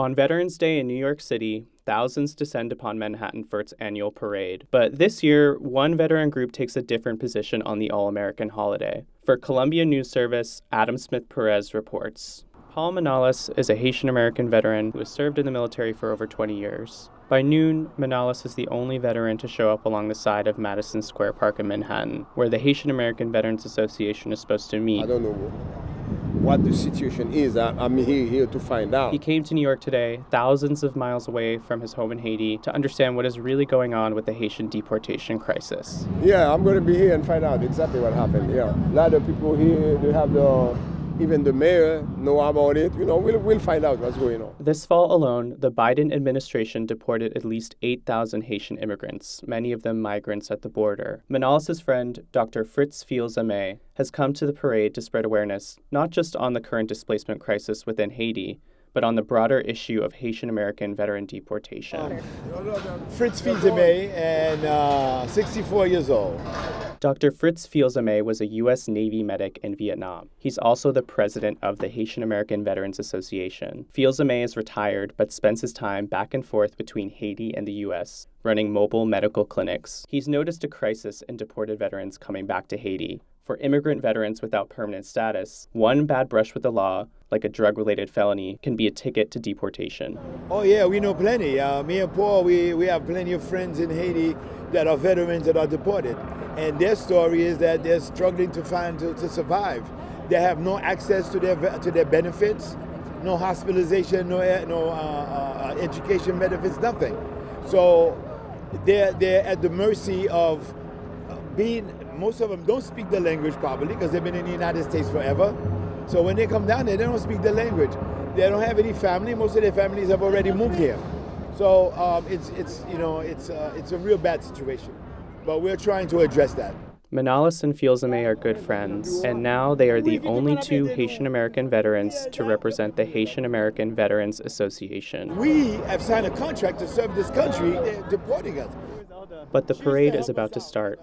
On Veterans Day in New York City, thousands descend upon Manhattan for its annual parade. But this year, one veteran group takes a different position on the All American holiday. For Columbia News Service, Adam Smith Perez reports. Paul Manalas is a Haitian American veteran who has served in the military for over 20 years. By noon, Manalas is the only veteran to show up along the side of Madison Square Park in Manhattan, where the Haitian American Veterans Association is supposed to meet. I don't know what the situation is. I, am here, here to find out. He came to New York today, thousands of miles away from his home in Haiti, to understand what is really going on with the Haitian deportation crisis. Yeah, I'm going to be here and find out exactly what happened. Yeah, a lot of people here, they have the even the mayor know about it. You know, we'll, we'll find out what's going on. This fall alone, the Biden administration deported at least 8,000 Haitian immigrants, many of them migrants at the border. Manalas' friend, Dr. Fritz Fils-Aimé, has come to the parade to spread awareness not just on the current displacement crisis within Haiti, but on the broader issue of Haitian American veteran deportation. Um, Fritz Fils-Aimé and uh, 64 years old. Dr. Fritz Fils-Aimé was a U.S. Navy medic in Vietnam. He's also the president of the Haitian American Veterans Association. Fils-Aimé is retired but spends his time back and forth between Haiti and the U.S., running mobile medical clinics. He's noticed a crisis in deported veterans coming back to Haiti. For immigrant veterans without permanent status, one bad brush with the law, like a drug related felony, can be a ticket to deportation. Oh, yeah, we know plenty. Uh, me and Paul, we, we have plenty of friends in Haiti that are veterans that are deported. And their story is that they're struggling to find to, to survive. They have no access to their, to their benefits, no hospitalization, no, no uh, uh, education benefits, nothing. So they're, they're at the mercy of being, most of them don't speak the language properly because they've been in the United States forever. So when they come down there, they don't speak the language. They don't have any family. Most of their families have already moved here. So um, it's, it's, you know, it's, uh, it's a real bad situation. But we're trying to address that. Manalas and Fils-Aimé are good friends, and now they are the only two Haitian American veterans to represent the Haitian American Veterans Association. We have signed a contract to serve this country, They're deporting us. But the parade is about to start.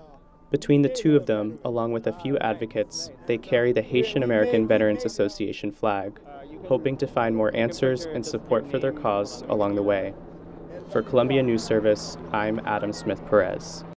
Between the two of them, along with a few advocates, they carry the Haitian American Veterans Association flag, hoping to find more answers and support for their cause along the way. For Columbia News Service, I'm Adam Smith Perez.